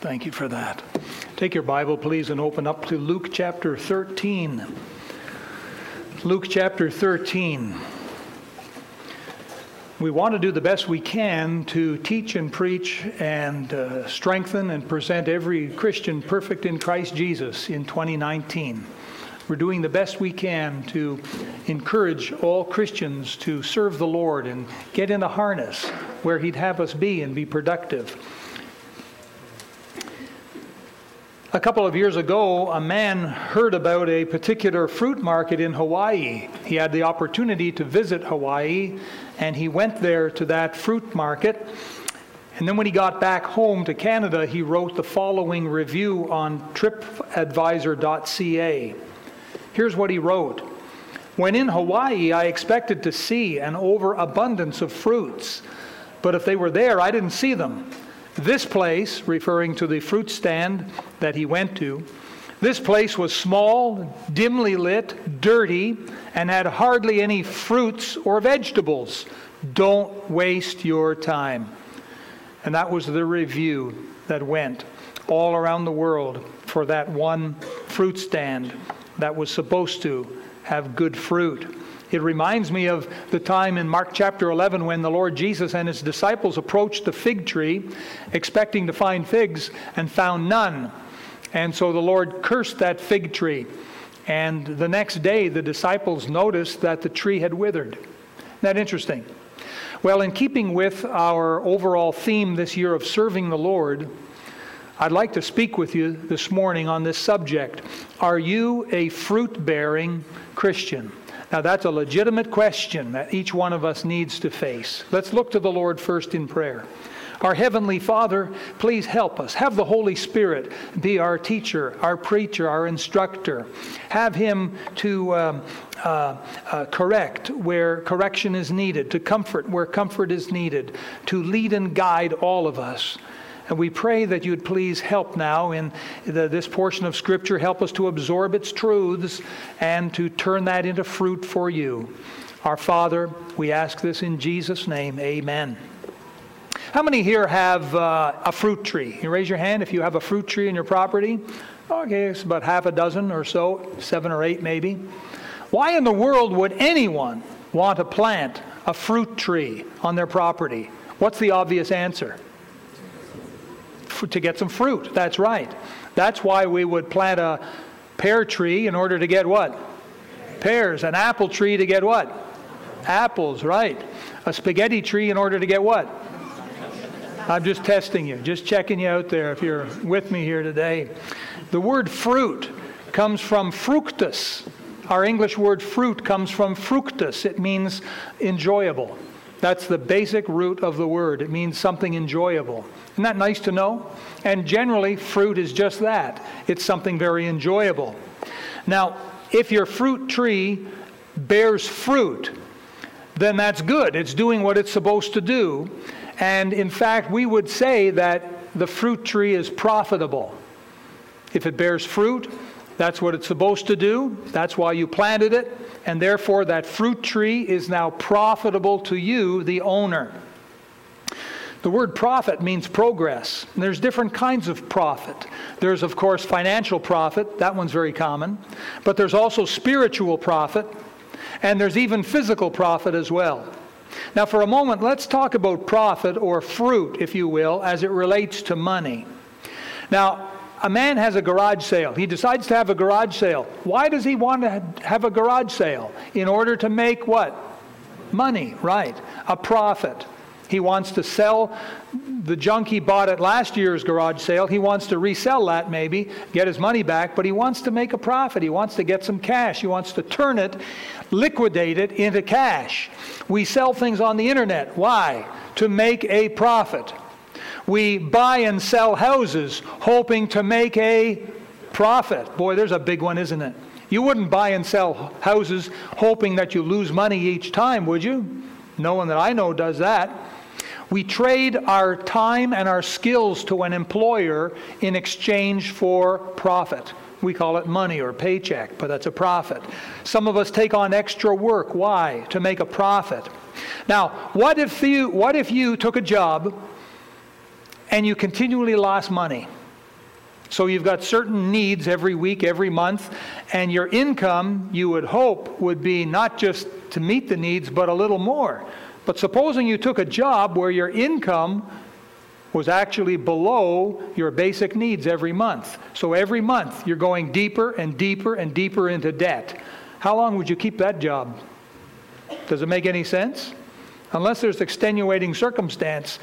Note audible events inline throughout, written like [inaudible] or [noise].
Thank you for that. Take your Bible, please, and open up to Luke chapter 13. Luke chapter 13. We want to do the best we can to teach and preach and uh, strengthen and present every Christian perfect in Christ Jesus in 2019. We're doing the best we can to encourage all Christians to serve the Lord and get in a harness where He'd have us be and be productive. A couple of years ago, a man heard about a particular fruit market in Hawaii. He had the opportunity to visit Hawaii, and he went there to that fruit market. And then when he got back home to Canada, he wrote the following review on tripadvisor.ca. Here's what he wrote When in Hawaii, I expected to see an overabundance of fruits, but if they were there, I didn't see them. This place, referring to the fruit stand that he went to, this place was small, dimly lit, dirty, and had hardly any fruits or vegetables. Don't waste your time. And that was the review that went all around the world for that one fruit stand that was supposed to have good fruit. It reminds me of the time in Mark chapter 11 when the Lord Jesus and his disciples approached the fig tree expecting to find figs and found none. And so the Lord cursed that fig tree. And the next day, the disciples noticed that the tree had withered. Isn't that interesting? Well, in keeping with our overall theme this year of serving the Lord, I'd like to speak with you this morning on this subject. Are you a fruit bearing Christian? Now, that's a legitimate question that each one of us needs to face. Let's look to the Lord first in prayer. Our Heavenly Father, please help us. Have the Holy Spirit be our teacher, our preacher, our instructor. Have Him to um, uh, uh, correct where correction is needed, to comfort where comfort is needed, to lead and guide all of us. And we pray that you'd please help now in the, this portion of Scripture, help us to absorb its truths and to turn that into fruit for you. Our Father, we ask this in Jesus' name. Amen. How many here have uh, a fruit tree? You raise your hand if you have a fruit tree in your property. Okay, it's about half a dozen or so, seven or eight maybe. Why in the world would anyone want to plant a fruit tree on their property? What's the obvious answer? To get some fruit. That's right. That's why we would plant a pear tree in order to get what? Pears. An apple tree to get what? Apples, right. A spaghetti tree in order to get what? I'm just testing you, just checking you out there if you're with me here today. The word fruit comes from fructus. Our English word fruit comes from fructus. It means enjoyable. That's the basic root of the word. It means something enjoyable. Isn't that nice to know? And generally, fruit is just that it's something very enjoyable. Now, if your fruit tree bears fruit, then that's good. It's doing what it's supposed to do. And in fact, we would say that the fruit tree is profitable. If it bears fruit, that's what it's supposed to do. That's why you planted it. And therefore, that fruit tree is now profitable to you, the owner. The word profit means progress. And there's different kinds of profit. There's, of course, financial profit. That one's very common. But there's also spiritual profit. And there's even physical profit as well. Now, for a moment, let's talk about profit or fruit, if you will, as it relates to money. Now, a man has a garage sale. He decides to have a garage sale. Why does he want to have a garage sale? In order to make what? Money, right. A profit. He wants to sell the junk he bought at last year's garage sale. He wants to resell that maybe, get his money back, but he wants to make a profit. He wants to get some cash. He wants to turn it, liquidate it into cash. We sell things on the internet. Why? To make a profit. We buy and sell houses hoping to make a profit. Boy, there's a big one, isn't it? You wouldn't buy and sell houses hoping that you lose money each time, would you? No one that I know does that. We trade our time and our skills to an employer in exchange for profit. We call it money or paycheck, but that's a profit. Some of us take on extra work. Why? To make a profit. Now, what if you, what if you took a job and you continually lost money? So you've got certain needs every week, every month, and your income, you would hope, would be not just to meet the needs, but a little more. But supposing you took a job where your income was actually below your basic needs every month. So every month you're going deeper and deeper and deeper into debt. How long would you keep that job? Does it make any sense? Unless there's extenuating circumstance,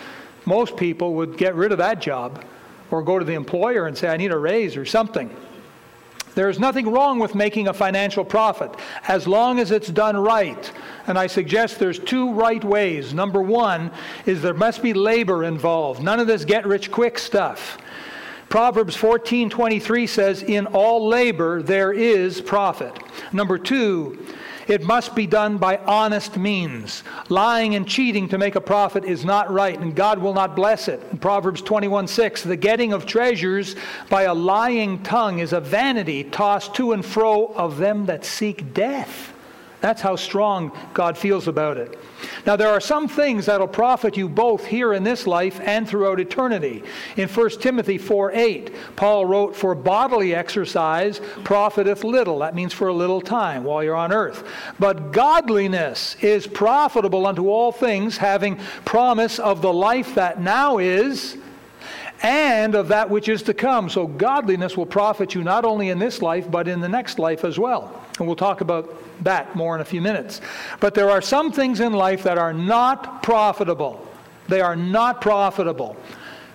most people would get rid of that job or go to the employer and say, I need a raise or something. There is nothing wrong with making a financial profit as long as it's done right. And I suggest there's two right ways. Number one is there must be labor involved. None of this get rich quick stuff. Proverbs 14:23 says in all labor there is profit. Number 2, it must be done by honest means. Lying and cheating to make a profit is not right, and God will not bless it. In Proverbs 21 6, the getting of treasures by a lying tongue is a vanity tossed to and fro of them that seek death. That's how strong God feels about it. Now, there are some things that'll profit you both here in this life and throughout eternity. In 1 Timothy 4 8, Paul wrote, For bodily exercise profiteth little. That means for a little time while you're on earth. But godliness is profitable unto all things, having promise of the life that now is and of that which is to come. So, godliness will profit you not only in this life, but in the next life as well. And we'll talk about that more in a few minutes. But there are some things in life that are not profitable. They are not profitable.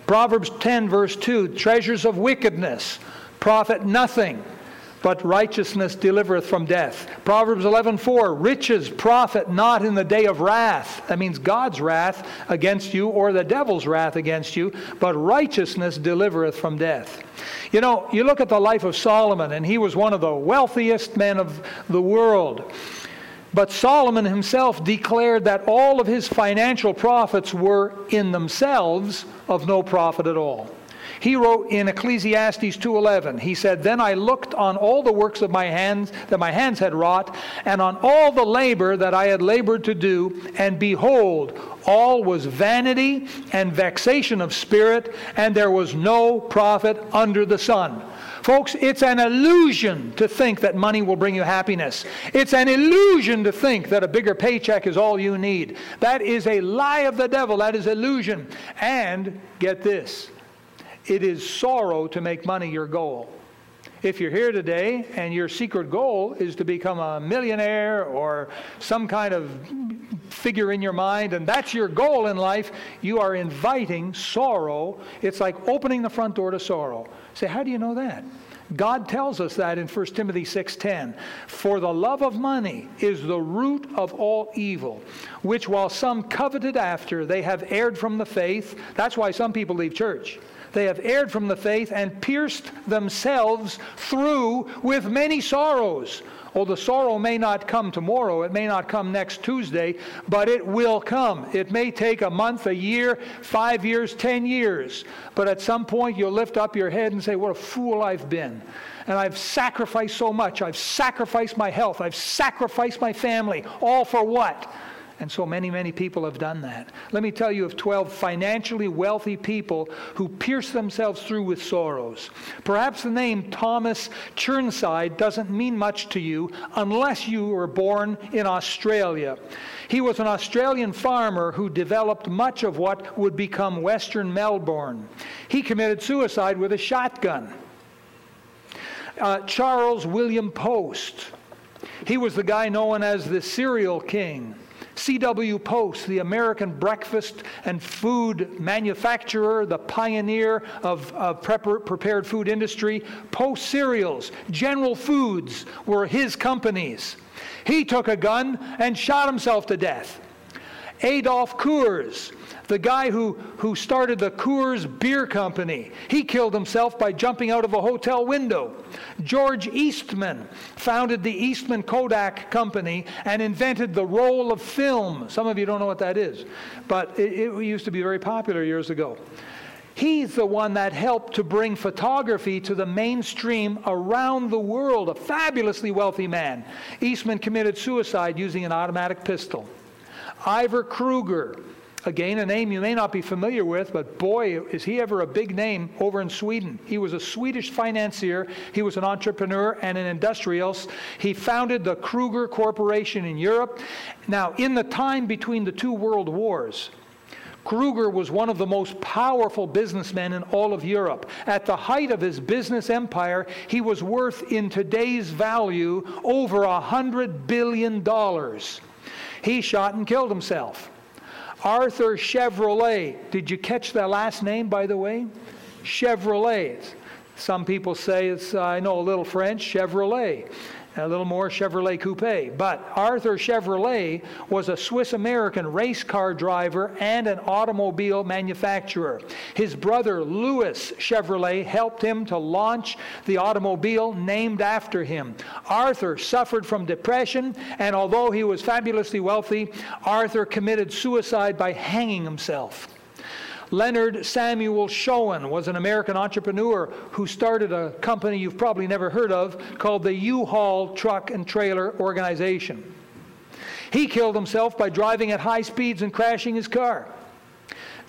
Proverbs 10, verse 2 treasures of wickedness profit nothing but righteousness delivereth from death. Proverbs 11:4 Riches profit not in the day of wrath. That means God's wrath against you or the devil's wrath against you, but righteousness delivereth from death. You know, you look at the life of Solomon and he was one of the wealthiest men of the world. But Solomon himself declared that all of his financial profits were in themselves of no profit at all. He wrote in Ecclesiastes 2:11. He said, "Then I looked on all the works of my hands that my hands had wrought, and on all the labor that I had labored to do, and behold, all was vanity and vexation of spirit, and there was no profit under the sun." Folks, it's an illusion to think that money will bring you happiness. It's an illusion to think that a bigger paycheck is all you need. That is a lie of the devil. That is illusion. And get this it is sorrow to make money your goal. If you're here today and your secret goal is to become a millionaire or some kind of figure in your mind, and that's your goal in life, you are inviting sorrow. It's like opening the front door to sorrow. Say, how do you know that? God tells us that in 1 Timothy 6:10, "For the love of money is the root of all evil, which while some coveted after, they have erred from the faith." That's why some people leave church. They have erred from the faith and pierced themselves through with many sorrows. Oh, the sorrow may not come tomorrow, it may not come next Tuesday, but it will come. It may take a month, a year, five years, ten years. But at some point, you'll lift up your head and say, What a fool I've been. And I've sacrificed so much. I've sacrificed my health. I've sacrificed my family. All for what? And so many, many people have done that. Let me tell you of 12 financially wealthy people who pierce themselves through with sorrows. Perhaps the name Thomas Chirnside doesn't mean much to you unless you were born in Australia. He was an Australian farmer who developed much of what would become Western Melbourne. He committed suicide with a shotgun. Uh, Charles William Post. He was the guy known as the cereal King. C.W. Post, the American breakfast and food manufacturer, the pioneer of, of prepared food industry, Post Cereals, General Foods were his companies. He took a gun and shot himself to death. Adolph Coors, the guy who, who started the Coors Beer Company, he killed himself by jumping out of a hotel window. George Eastman founded the Eastman Kodak Company and invented the roll of film. Some of you don't know what that is, but it, it used to be very popular years ago. He's the one that helped to bring photography to the mainstream around the world, a fabulously wealthy man. Eastman committed suicide using an automatic pistol. Ivar Kreuger, Again, a name you may not be familiar with, but boy, is he ever a big name over in Sweden. He was a Swedish financier, he was an entrepreneur and an industrialist. He founded the Kreuger Corporation in Europe. Now, in the time between the two world wars, Kreuger was one of the most powerful businessmen in all of Europe. At the height of his business empire, he was worth, in today's value, over a $100 billion. He shot and killed himself. Arthur Chevrolet. Did you catch that last name, by the way? Chevrolet. Some people say it's, uh, I know a little French, Chevrolet a little more Chevrolet Coupe. But Arthur Chevrolet was a Swiss American race car driver and an automobile manufacturer. His brother Louis Chevrolet helped him to launch the automobile named after him. Arthur suffered from depression, and although he was fabulously wealthy, Arthur committed suicide by hanging himself. Leonard Samuel Shoen was an American entrepreneur who started a company you've probably never heard of called the U-Haul Truck and Trailer Organization. He killed himself by driving at high speeds and crashing his car.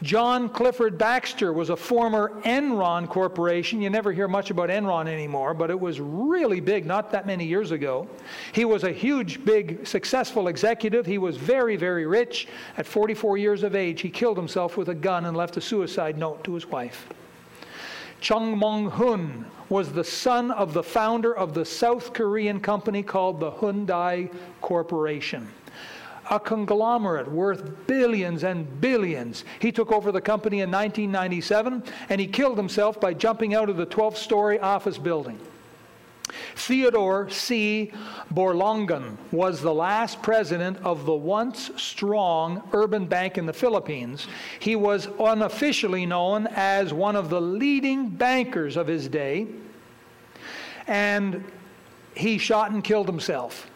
John Clifford Baxter was a former Enron corporation. You never hear much about Enron anymore, but it was really big not that many years ago. He was a huge, big, successful executive. He was very, very rich. At 44 years of age, he killed himself with a gun and left a suicide note to his wife. Chung Mong Hun was the son of the founder of the South Korean company called the Hyundai Corporation a conglomerate worth billions and billions. He took over the company in 1997 and he killed himself by jumping out of the 12 story office building. Theodore C. Borlongan was the last president of the once strong urban bank in the Philippines. He was unofficially known as one of the leading bankers of his day, and he shot and killed himself.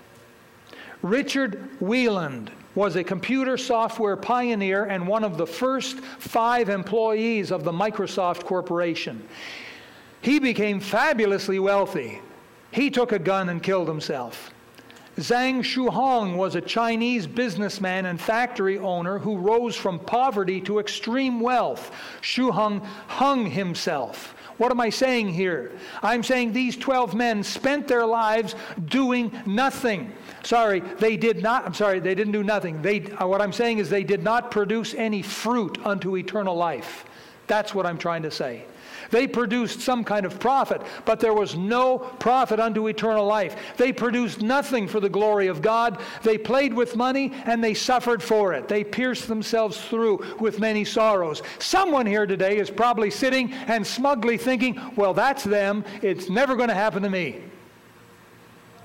Richard Weiland was a computer software pioneer and one of the first five employees of the Microsoft Corporation. He became fabulously wealthy. He took a gun and killed himself. Zhang Shuhong was a Chinese businessman and factory owner who rose from poverty to extreme wealth. Shuhong hung himself. What am I saying here? I'm saying these 12 men spent their lives doing nothing. Sorry, they did not, I'm sorry, they didn't do nothing. They, uh, what I'm saying is they did not produce any fruit unto eternal life. That's what I'm trying to say. They produced some kind of profit, but there was no profit unto eternal life. They produced nothing for the glory of God. They played with money and they suffered for it. They pierced themselves through with many sorrows. Someone here today is probably sitting and smugly thinking, well, that's them. It's never going to happen to me.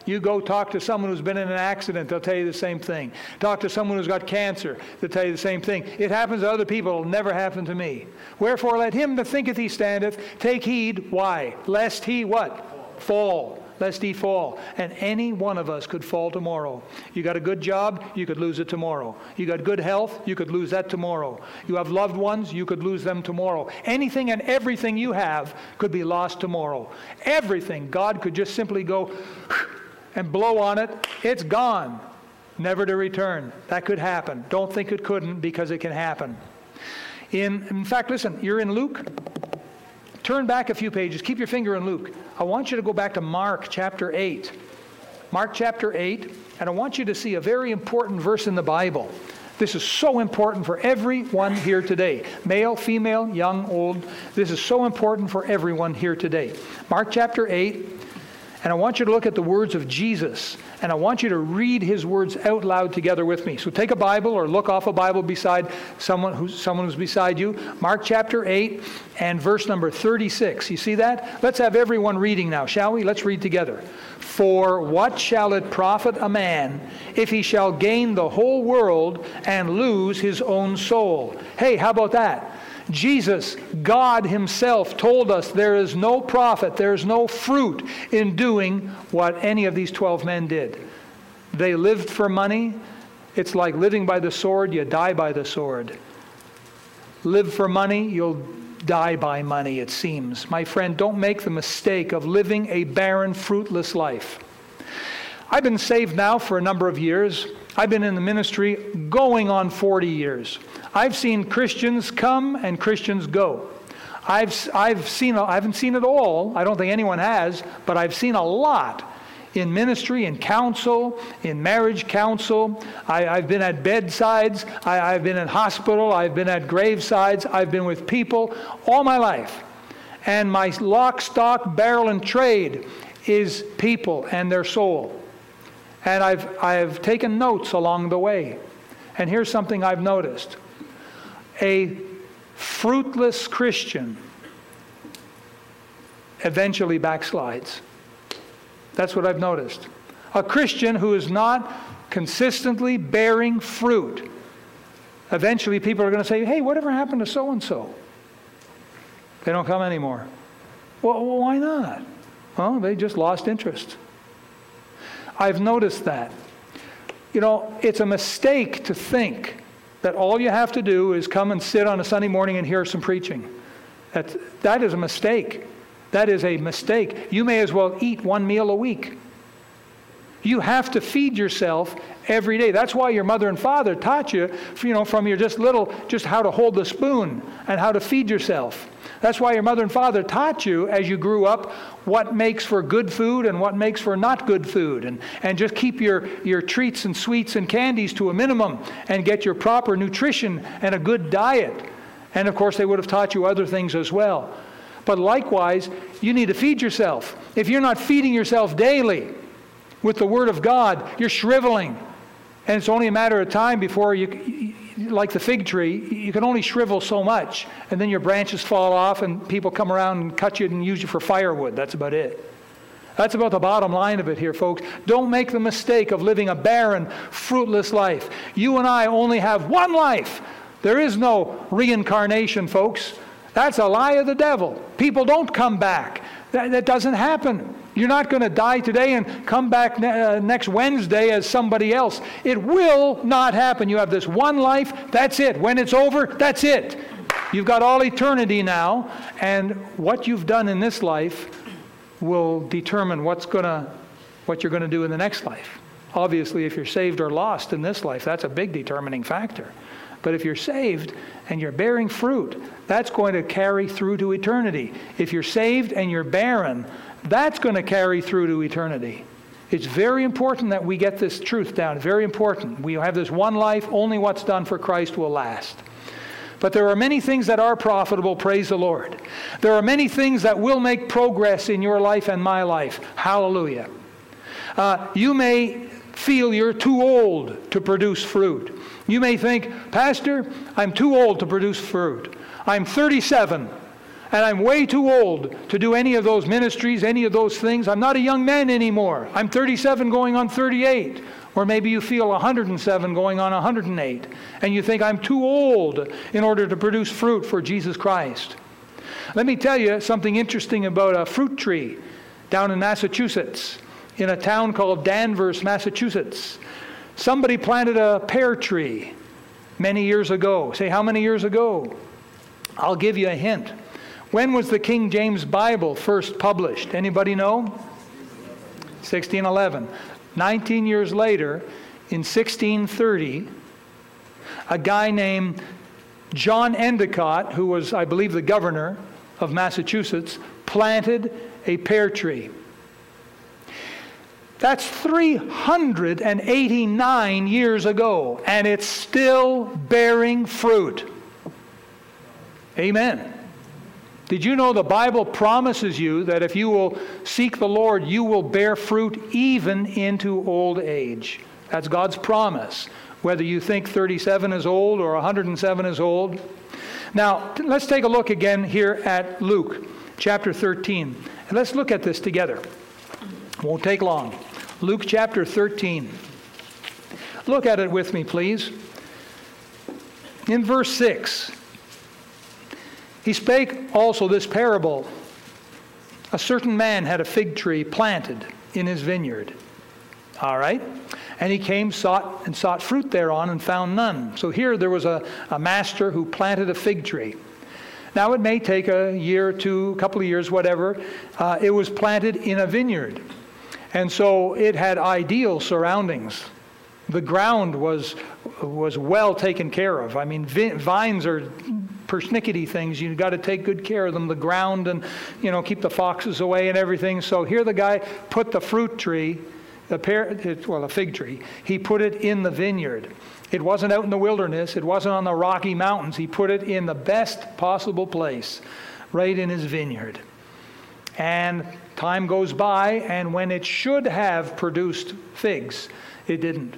You go talk to someone who's been in an accident, they'll tell you the same thing. Talk to someone who's got cancer, they'll tell you the same thing. It happens to other people, it'll never happen to me. Wherefore let him that thinketh he standeth take heed. Why? Lest he what? Fall. Lest he fall. And any one of us could fall tomorrow. You got a good job, you could lose it tomorrow. You got good health, you could lose that tomorrow. You have loved ones, you could lose them tomorrow. Anything and everything you have could be lost tomorrow. Everything. God could just simply go and blow on it, it's gone, never to return. That could happen. Don't think it couldn't because it can happen. In, in fact, listen, you're in Luke. Turn back a few pages. Keep your finger in Luke. I want you to go back to Mark chapter 8. Mark chapter 8, and I want you to see a very important verse in the Bible. This is so important for everyone here today male, female, young, old. This is so important for everyone here today. Mark chapter 8, and I want you to look at the words of Jesus, and I want you to read his words out loud together with me. So take a Bible or look off a Bible beside someone who's, someone who's beside you. Mark chapter 8 and verse number 36. You see that? Let's have everyone reading now, shall we? Let's read together. For what shall it profit a man if he shall gain the whole world and lose his own soul? Hey, how about that? Jesus, God Himself, told us there is no profit, there is no fruit in doing what any of these 12 men did. They lived for money. It's like living by the sword, you die by the sword. Live for money, you'll die by money, it seems. My friend, don't make the mistake of living a barren, fruitless life. I've been saved now for a number of years. I've been in the ministry going on 40 years. I've seen Christians come and Christians go. I've, I've seen, I haven't seen it all. I don't think anyone has, but I've seen a lot in ministry, in counsel, in marriage counsel. I, have been at bedsides. I, I've been in hospital. I've been at gravesides. I've been with people all my life. And my lock, stock, barrel, and trade is people and their soul. And I've, I've taken notes along the way. And here's something I've noticed a fruitless Christian eventually backslides. That's what I've noticed. A Christian who is not consistently bearing fruit, eventually people are going to say, hey, whatever happened to so and so? They don't come anymore. Well, why not? Well, they just lost interest. I've noticed that. You know, it's a mistake to think that all you have to do is come and sit on a Sunday morning and hear some preaching. That, that is a mistake. That is a mistake. You may as well eat one meal a week. You have to feed yourself every day. That's why your mother and father taught you, you know, from your just little, just how to hold the spoon and how to feed yourself. That's why your mother and father taught you as you grew up what makes for good food and what makes for not good food. And, and just keep your, your treats and sweets and candies to a minimum and get your proper nutrition and a good diet. And of course, they would have taught you other things as well. But likewise, you need to feed yourself. If you're not feeding yourself daily with the Word of God, you're shriveling. And it's only a matter of time before you, like the fig tree, you can only shrivel so much, and then your branches fall off, and people come around and cut you and use you for firewood. That's about it. That's about the bottom line of it here, folks. Don't make the mistake of living a barren, fruitless life. You and I only have one life. There is no reincarnation, folks. That's a lie of the devil. People don't come back. That, that doesn't happen. You're not going to die today and come back ne- uh, next Wednesday as somebody else. It will not happen. You have this one life, that's it. When it's over, that's it. You've got all eternity now, and what you've done in this life will determine what's going to what you're going to do in the next life. Obviously, if you're saved or lost in this life, that's a big determining factor. But if you're saved and you're bearing fruit, that's going to carry through to eternity. If you're saved and you're barren, that's going to carry through to eternity. It's very important that we get this truth down. Very important. We have this one life, only what's done for Christ will last. But there are many things that are profitable, praise the Lord. There are many things that will make progress in your life and my life. Hallelujah. Uh, you may feel you're too old to produce fruit. You may think, Pastor, I'm too old to produce fruit. I'm 37 and I'm way too old to do any of those ministries, any of those things. I'm not a young man anymore. I'm 37 going on 38. Or maybe you feel 107 going on 108, and you think I'm too old in order to produce fruit for Jesus Christ. Let me tell you something interesting about a fruit tree down in Massachusetts, in a town called Danvers, Massachusetts. Somebody planted a pear tree many years ago. Say, how many years ago? I'll give you a hint. When was the King James Bible first published? Anybody know? 1611. 19 years later, in 1630, a guy named John Endicott, who was, I believe, the governor of Massachusetts, planted a pear tree. That's 389 years ago, and it's still bearing fruit. Amen. Did you know the Bible promises you that if you will seek the Lord, you will bear fruit even into old age? That's God's promise, whether you think 37 is old or 107 is old. Now, let's take a look again here at Luke chapter 13. And let's look at this together. Won't take long. Luke chapter 13. Look at it with me, please. In verse 6, he spake also this parable A certain man had a fig tree planted in his vineyard. All right? And he came, sought, and sought fruit thereon, and found none. So here there was a, a master who planted a fig tree. Now it may take a year or two, a couple of years, whatever. Uh, it was planted in a vineyard. And so it had ideal surroundings. The ground was, was well taken care of. I mean, vines are persnickety things. You've got to take good care of them, the ground, and, you know, keep the foxes away and everything. So here the guy put the fruit tree, the pear, well, a fig tree, he put it in the vineyard. It wasn't out in the wilderness, it wasn't on the Rocky Mountains. He put it in the best possible place, right in his vineyard. And time goes by, and when it should have produced figs, it didn't.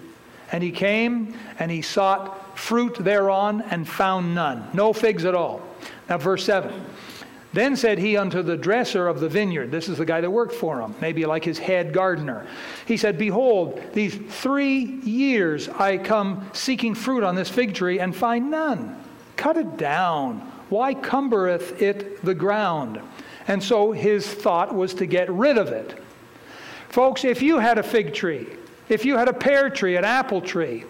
And he came and he sought fruit thereon and found none. No figs at all. Now, verse 7. Then said he unto the dresser of the vineyard, this is the guy that worked for him, maybe like his head gardener. He said, Behold, these three years I come seeking fruit on this fig tree and find none. Cut it down. Why cumbereth it the ground? And so his thought was to get rid of it. Folks, if you had a fig tree, if you had a pear tree, an apple tree,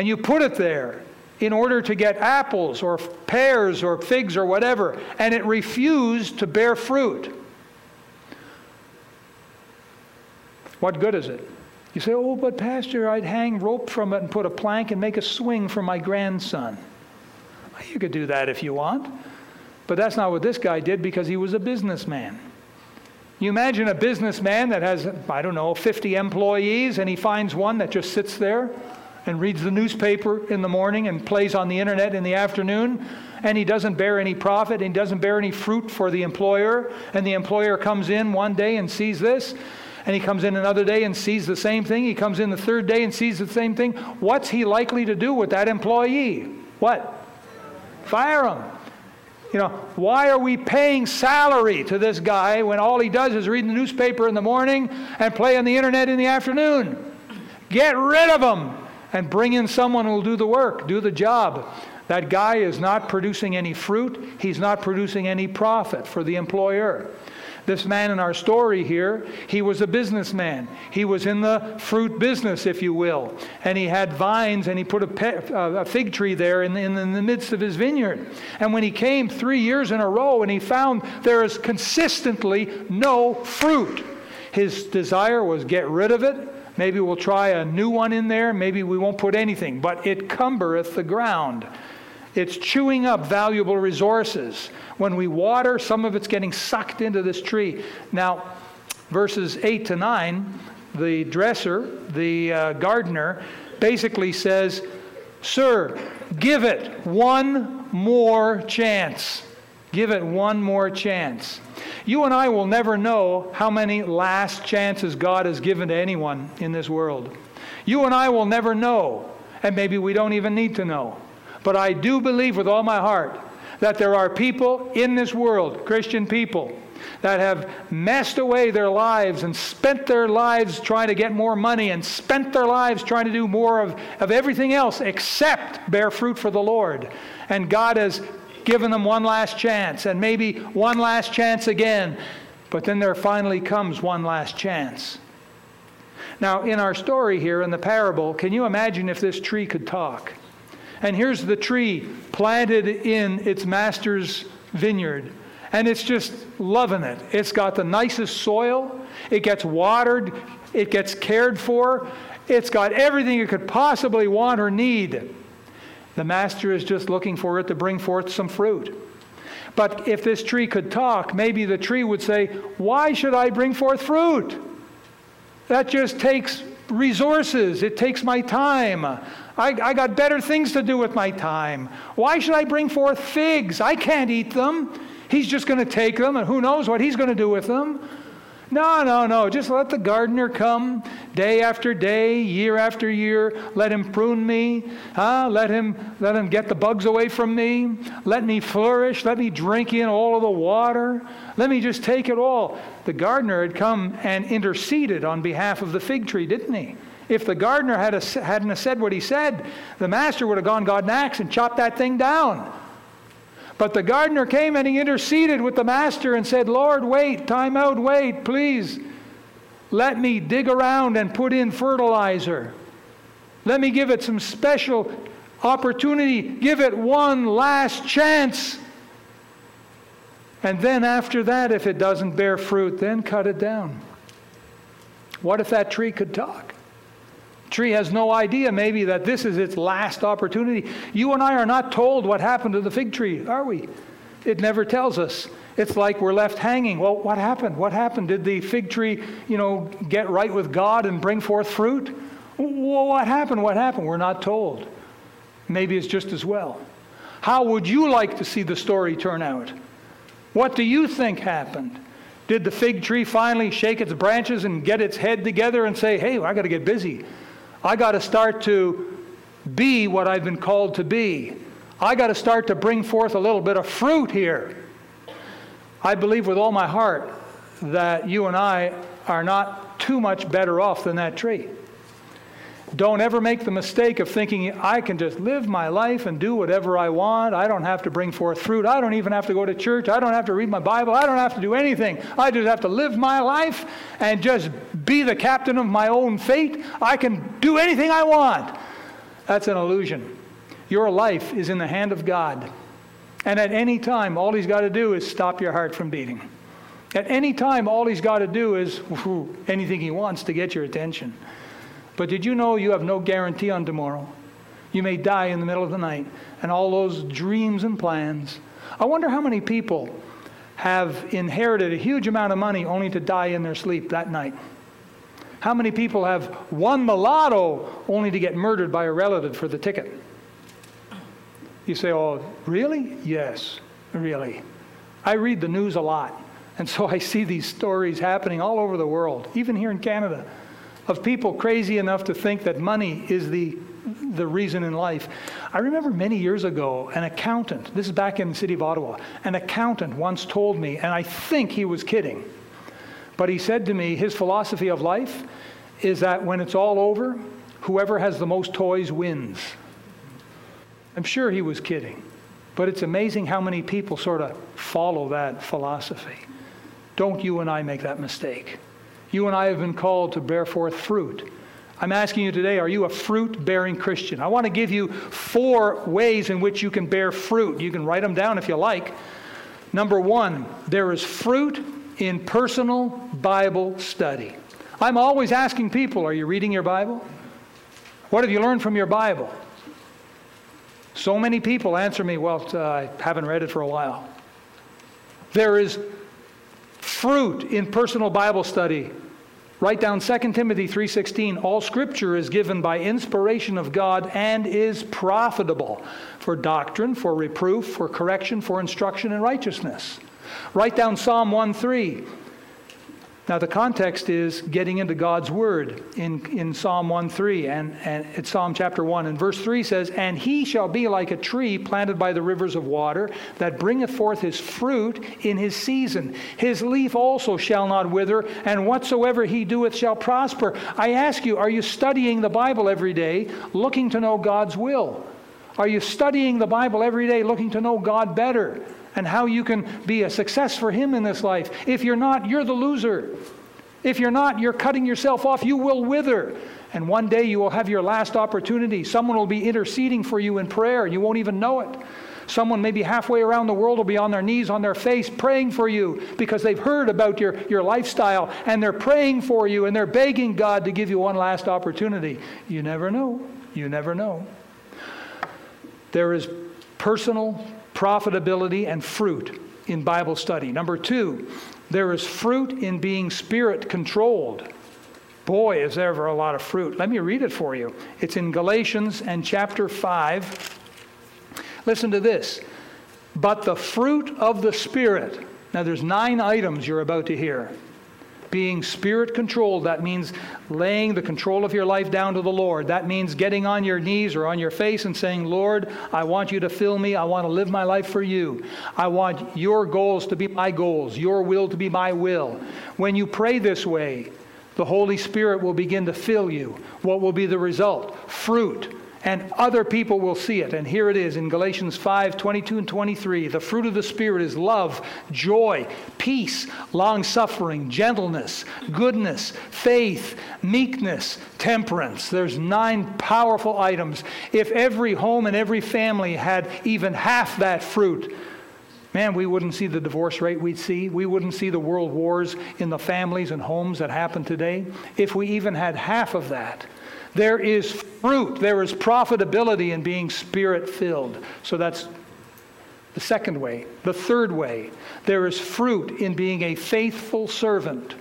and you put it there in order to get apples or pears or figs or whatever, and it refused to bear fruit, what good is it? You say, oh, but Pastor, I'd hang rope from it and put a plank and make a swing for my grandson. You could do that if you want. But that's not what this guy did because he was a businessman. You imagine a businessman that has, I don't know, 50 employees, and he finds one that just sits there and reads the newspaper in the morning and plays on the internet in the afternoon, and he doesn't bear any profit, and he doesn't bear any fruit for the employer, and the employer comes in one day and sees this, and he comes in another day and sees the same thing, he comes in the third day and sees the same thing. What's he likely to do with that employee? What? Fire him. You know, why are we paying salary to this guy when all he does is read the newspaper in the morning and play on the internet in the afternoon? Get rid of him and bring in someone who will do the work, do the job. That guy is not producing any fruit, he's not producing any profit for the employer. This man in our story here, he was a businessman. He was in the fruit business, if you will. And he had vines and he put a, pe- a fig tree there in the, in the midst of his vineyard. And when he came three years in a row and he found there is consistently no fruit, his desire was get rid of it. Maybe we'll try a new one in there. Maybe we won't put anything. But it cumbereth the ground. It's chewing up valuable resources. When we water, some of it's getting sucked into this tree. Now, verses 8 to 9, the dresser, the uh, gardener, basically says, Sir, give it one more chance. Give it one more chance. You and I will never know how many last chances God has given to anyone in this world. You and I will never know, and maybe we don't even need to know. But I do believe with all my heart that there are people in this world, Christian people, that have messed away their lives and spent their lives trying to get more money and spent their lives trying to do more of, of everything else except bear fruit for the Lord. And God has given them one last chance and maybe one last chance again. But then there finally comes one last chance. Now, in our story here, in the parable, can you imagine if this tree could talk? And here's the tree planted in its master's vineyard. And it's just loving it. It's got the nicest soil. It gets watered. It gets cared for. It's got everything it could possibly want or need. The master is just looking for it to bring forth some fruit. But if this tree could talk, maybe the tree would say, Why should I bring forth fruit? That just takes resources, it takes my time. I, I got better things to do with my time. Why should I bring forth figs? I can't eat them. He's just going to take them, and who knows what he's going to do with them. No, no, no. Just let the gardener come day after day, year after year. Let him prune me. Huh? Let him let him get the bugs away from me. Let me flourish. Let me drink in all of the water. Let me just take it all. The gardener had come and interceded on behalf of the fig tree, didn't he? If the gardener had a, hadn't said what he said, the master would have gone, got an axe and chopped that thing down. But the gardener came and he interceded with the master and said, Lord, wait, time out, wait, please. Let me dig around and put in fertilizer. Let me give it some special opportunity. Give it one last chance. And then after that, if it doesn't bear fruit, then cut it down. What if that tree could talk? Tree has no idea, maybe, that this is its last opportunity. You and I are not told what happened to the fig tree, are we? It never tells us. It's like we're left hanging. Well, what happened? What happened? Did the fig tree, you know, get right with God and bring forth fruit? Well, what happened? What happened? We're not told. Maybe it's just as well. How would you like to see the story turn out? What do you think happened? Did the fig tree finally shake its branches and get its head together and say, hey, I got to get busy? I got to start to be what I've been called to be. I got to start to bring forth a little bit of fruit here. I believe with all my heart that you and I are not too much better off than that tree. Don't ever make the mistake of thinking, I can just live my life and do whatever I want. I don't have to bring forth fruit. I don't even have to go to church. I don't have to read my Bible. I don't have to do anything. I just have to live my life and just be the captain of my own fate. I can do anything I want. That's an illusion. Your life is in the hand of God. And at any time, all He's got to do is stop your heart from beating. At any time, all He's got to do is anything He wants to get your attention. But did you know you have no guarantee on tomorrow? You may die in the middle of the night, and all those dreams and plans. I wonder how many people have inherited a huge amount of money only to die in their sleep that night. How many people have won the lotto only to get murdered by a relative for the ticket? You say, oh, really? Yes, really. I read the news a lot, and so I see these stories happening all over the world, even here in Canada of people crazy enough to think that money is the, the reason in life. I remember many years ago, an accountant, this is back in the city of Ottawa, an accountant once told me, and I think he was kidding, but he said to me, his philosophy of life is that when it's all over, whoever has the most toys wins. I'm sure he was kidding, but it's amazing how many people sort of follow that philosophy. Don't you and I make that mistake. You and I have been called to bear forth fruit. I'm asking you today, are you a fruit bearing Christian? I want to give you four ways in which you can bear fruit. You can write them down if you like. Number one, there is fruit in personal Bible study. I'm always asking people, are you reading your Bible? What have you learned from your Bible? So many people answer me, well, uh, I haven't read it for a while. There is fruit in personal Bible study. Write down 2 Timothy 3:16, all scripture is given by inspiration of God and is profitable for doctrine, for reproof, for correction, for instruction in righteousness. Write down Psalm 1:3. Now, the context is getting into God's word in, in Psalm 1 3 and, and it's Psalm chapter 1. And verse 3 says, And he shall be like a tree planted by the rivers of water that bringeth forth his fruit in his season. His leaf also shall not wither, and whatsoever he doeth shall prosper. I ask you, are you studying the Bible every day, looking to know God's will? Are you studying the Bible every day, looking to know God better? And how you can be a success for Him in this life. If you're not, you're the loser. If you're not, you're cutting yourself off. You will wither. And one day you will have your last opportunity. Someone will be interceding for you in prayer, and you won't even know it. Someone maybe halfway around the world will be on their knees, on their face, praying for you because they've heard about your, your lifestyle and they're praying for you and they're begging God to give you one last opportunity. You never know. You never know. There is personal profitability and fruit in Bible study. Number two, there is fruit in being spirit controlled. Boy, is there ever a lot of fruit. Let me read it for you. It's in Galatians and chapter 5. Listen to this. But the fruit of the Spirit. Now, there's nine items you're about to hear being spirit controlled. That means laying the control of your life down to the Lord. That means getting on your knees or on your face and saying, Lord, I want you to fill me. I want to live my life for you. I want your goals to be my goals, your will to be my will. When you pray this way, the Holy Spirit will begin to fill you. What will be the result? Fruit and other people will see it. And here it is in Galatians 5 22 and 23. The fruit of the Spirit is love, joy, peace, long suffering, gentleness, goodness, faith, meekness, temperance. There's nine powerful items. If every home and every family had even half that fruit, Man, we wouldn't see the divorce rate we'd see. We wouldn't see the world wars in the families and homes that happen today if we even had half of that. There is fruit, there is profitability in being spirit filled. So that's the second way. The third way, there is fruit in being a faithful servant.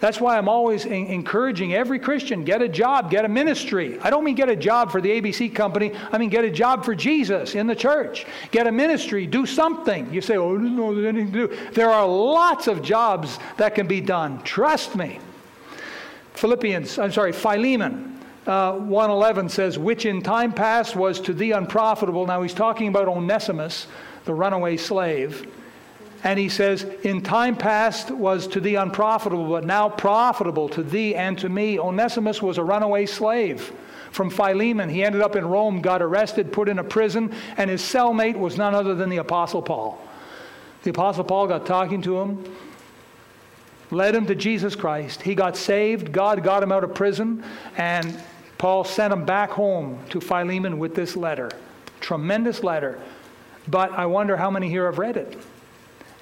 That's why I'm always encouraging every Christian get a job, get a ministry. I don't mean get a job for the ABC company, I mean get a job for Jesus in the church. Get a ministry, do something. You say, oh, know there's anything to do. There are lots of jobs that can be done. Trust me. Philippians, I'm sorry, Philemon. Uh, 111 says, which in time past was to thee unprofitable. Now he's talking about Onesimus, the runaway slave. And he says, In time past was to thee unprofitable, but now profitable to thee and to me. Onesimus was a runaway slave from Philemon. He ended up in Rome, got arrested, put in a prison, and his cellmate was none other than the Apostle Paul. The Apostle Paul got talking to him, led him to Jesus Christ. He got saved. God got him out of prison, and Paul sent him back home to Philemon with this letter. Tremendous letter. But I wonder how many here have read it.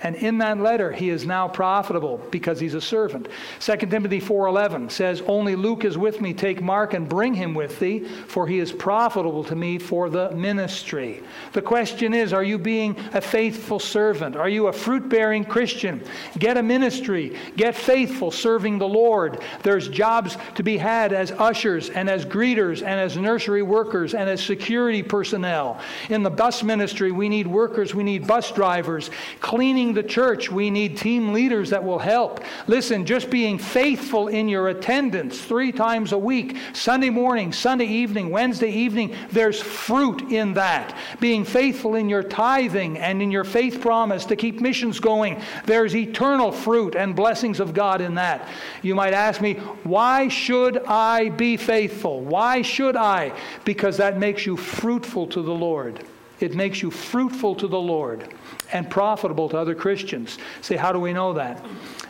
And in that letter, he is now profitable because he's a servant. 2 Timothy 4.11 says, Only Luke is with me. Take Mark and bring him with thee, for he is profitable to me for the ministry. The question is, are you being a faithful servant? Are you a fruit-bearing Christian? Get a ministry. Get faithful serving the Lord. There's jobs to be had as ushers and as greeters and as nursery workers and as security personnel. In the bus ministry, we need workers. We need bus drivers. Cleaning the church, we need team leaders that will help. Listen, just being faithful in your attendance three times a week, Sunday morning, Sunday evening, Wednesday evening, there's fruit in that. Being faithful in your tithing and in your faith promise to keep missions going, there's eternal fruit and blessings of God in that. You might ask me, why should I be faithful? Why should I? Because that makes you fruitful to the Lord. It makes you fruitful to the Lord and profitable to other Christians. Say, how do we know that?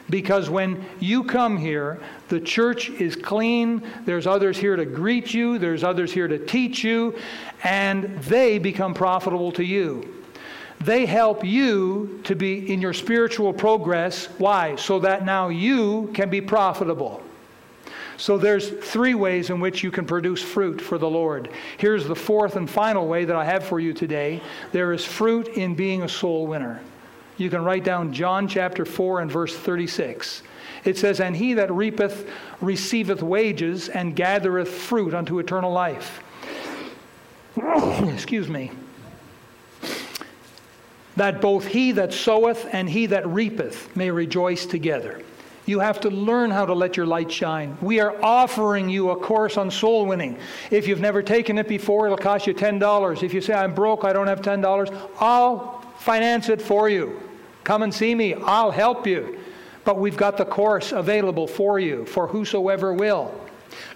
Because when you come here, the church is clean. There's others here to greet you, there's others here to teach you, and they become profitable to you. They help you to be in your spiritual progress. Why? So that now you can be profitable. So there's three ways in which you can produce fruit for the Lord. Here's the fourth and final way that I have for you today. There is fruit in being a soul winner. You can write down John chapter 4 and verse 36. It says, And he that reapeth receiveth wages and gathereth fruit unto eternal life. [coughs] Excuse me. That both he that soweth and he that reapeth may rejoice together. You have to learn how to let your light shine. We are offering you a course on soul winning. If you've never taken it before, it'll cost you $10. If you say, I'm broke, I don't have $10, I'll finance it for you. Come and see me, I'll help you. But we've got the course available for you, for whosoever will.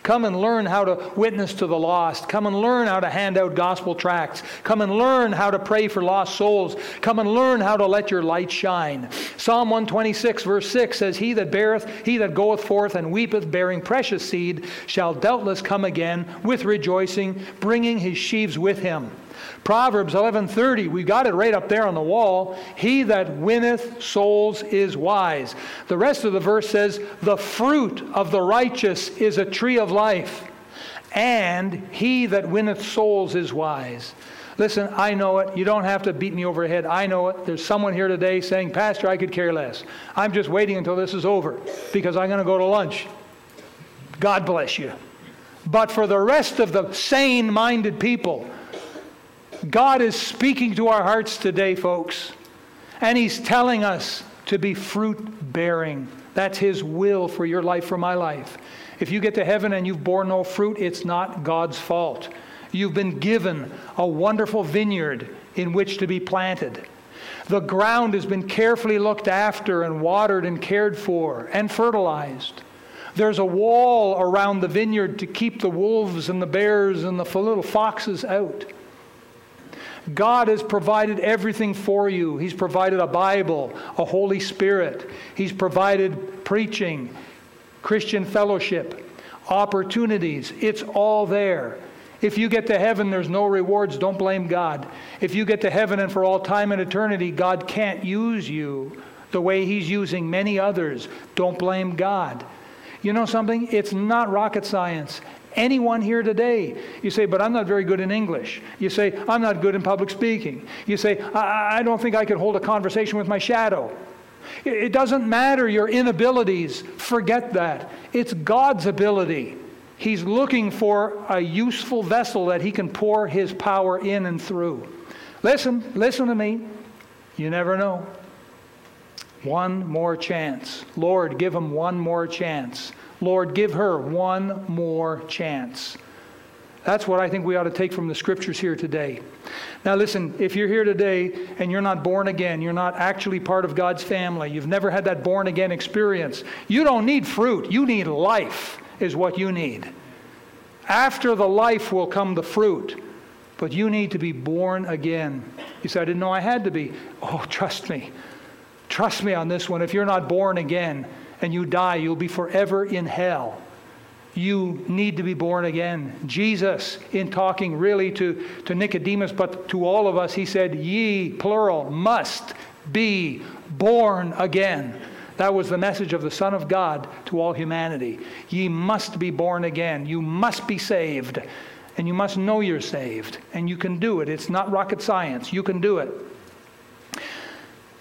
Come and learn how to witness to the lost. Come and learn how to hand out gospel tracts. Come and learn how to pray for lost souls. Come and learn how to let your light shine. Psalm 126, verse 6 says, He that beareth, he that goeth forth and weepeth, bearing precious seed, shall doubtless come again with rejoicing, bringing his sheaves with him. Proverbs 11:30, we got it right up there on the wall. He that winneth souls is wise. The rest of the verse says, "The fruit of the righteous is a tree of life, and he that winneth souls is wise." Listen, I know it. You don't have to beat me over the head. I know it. There's someone here today saying, "Pastor, I could care less. I'm just waiting until this is over because I'm going to go to lunch." God bless you. But for the rest of the sane minded people, God is speaking to our hearts today, folks, and He's telling us to be fruit bearing. That's His will for your life, for my life. If you get to heaven and you've borne no fruit, it's not God's fault. You've been given a wonderful vineyard in which to be planted. The ground has been carefully looked after and watered and cared for and fertilized. There's a wall around the vineyard to keep the wolves and the bears and the little foxes out. God has provided everything for you. He's provided a Bible, a Holy Spirit. He's provided preaching, Christian fellowship, opportunities. It's all there. If you get to heaven, there's no rewards, don't blame God. If you get to heaven and for all time and eternity, God can't use you the way He's using many others, don't blame God. You know something? It's not rocket science. Anyone here today, you say, but I'm not very good in English. You say, I'm not good in public speaking. You say, I, I don't think I could hold a conversation with my shadow. It doesn't matter your inabilities. Forget that. It's God's ability. He's looking for a useful vessel that He can pour His power in and through. Listen, listen to me. You never know. One more chance. Lord, give him one more chance. Lord, give her one more chance. That's what I think we ought to take from the scriptures here today. Now, listen, if you're here today and you're not born again, you're not actually part of God's family, you've never had that born again experience, you don't need fruit. You need life, is what you need. After the life will come the fruit, but you need to be born again. You say, I didn't know I had to be. Oh, [laughs] trust me. Trust me on this one. If you're not born again and you die, you'll be forever in hell you need to be born again. Jesus, in talking really to, to Nicodemus, but to all of us, he said, Ye, plural, must be born again. That was the message of the Son of God to all humanity. Ye must be born again. You must be saved. And you must know you're saved. And you can do it. It's not rocket science. You can do it.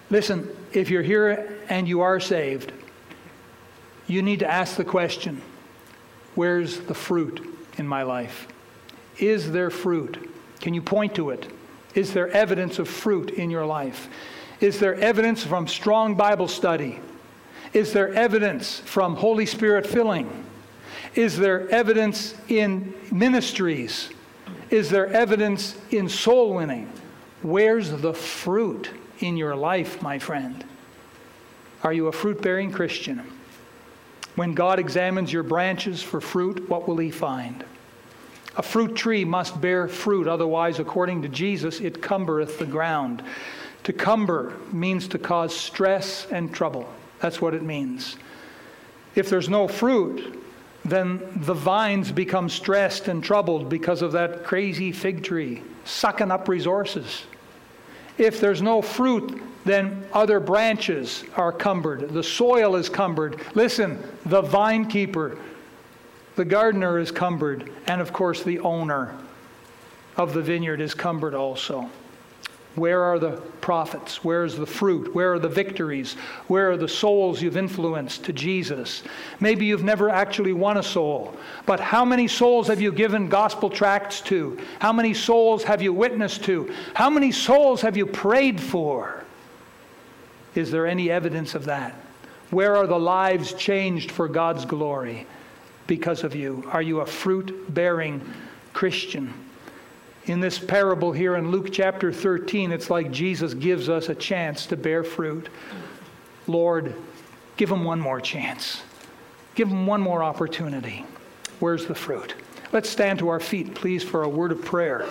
Listen, if you're here and you are saved, you need to ask the question Where's the fruit in my life? Is there fruit? Can you point to it? Is there evidence of fruit in your life? Is there evidence from strong Bible study? Is there evidence from Holy Spirit filling? Is there evidence in ministries? Is there evidence in soul winning? Where's the fruit in your life, my friend? Are you a fruit bearing Christian? When God examines your branches for fruit, what will he find? A fruit tree must bear fruit, otherwise, according to Jesus, it cumbereth the ground. To cumber means to cause stress and trouble. That's what it means. If there's no fruit, then the vines become stressed and troubled because of that crazy fig tree sucking up resources. If there's no fruit, then other branches are cumbered. The soil is cumbered. Listen, the vine keeper, the gardener is cumbered, and of course, the owner of the vineyard is cumbered also. Where are the profits? Where's the fruit? Where are the victories? Where are the souls you've influenced to Jesus? Maybe you've never actually won a soul, but how many souls have you given gospel tracts to? How many souls have you witnessed to? How many souls have you prayed for? Is there any evidence of that? Where are the lives changed for God's glory because of you? Are you a fruit bearing Christian? in this parable here in Luke chapter 13, it's like Jesus gives us a chance to bear fruit. Lord, give them one more chance. Give them one more opportunity. Where's the fruit? Let's stand to our feet, please, for a word of prayer.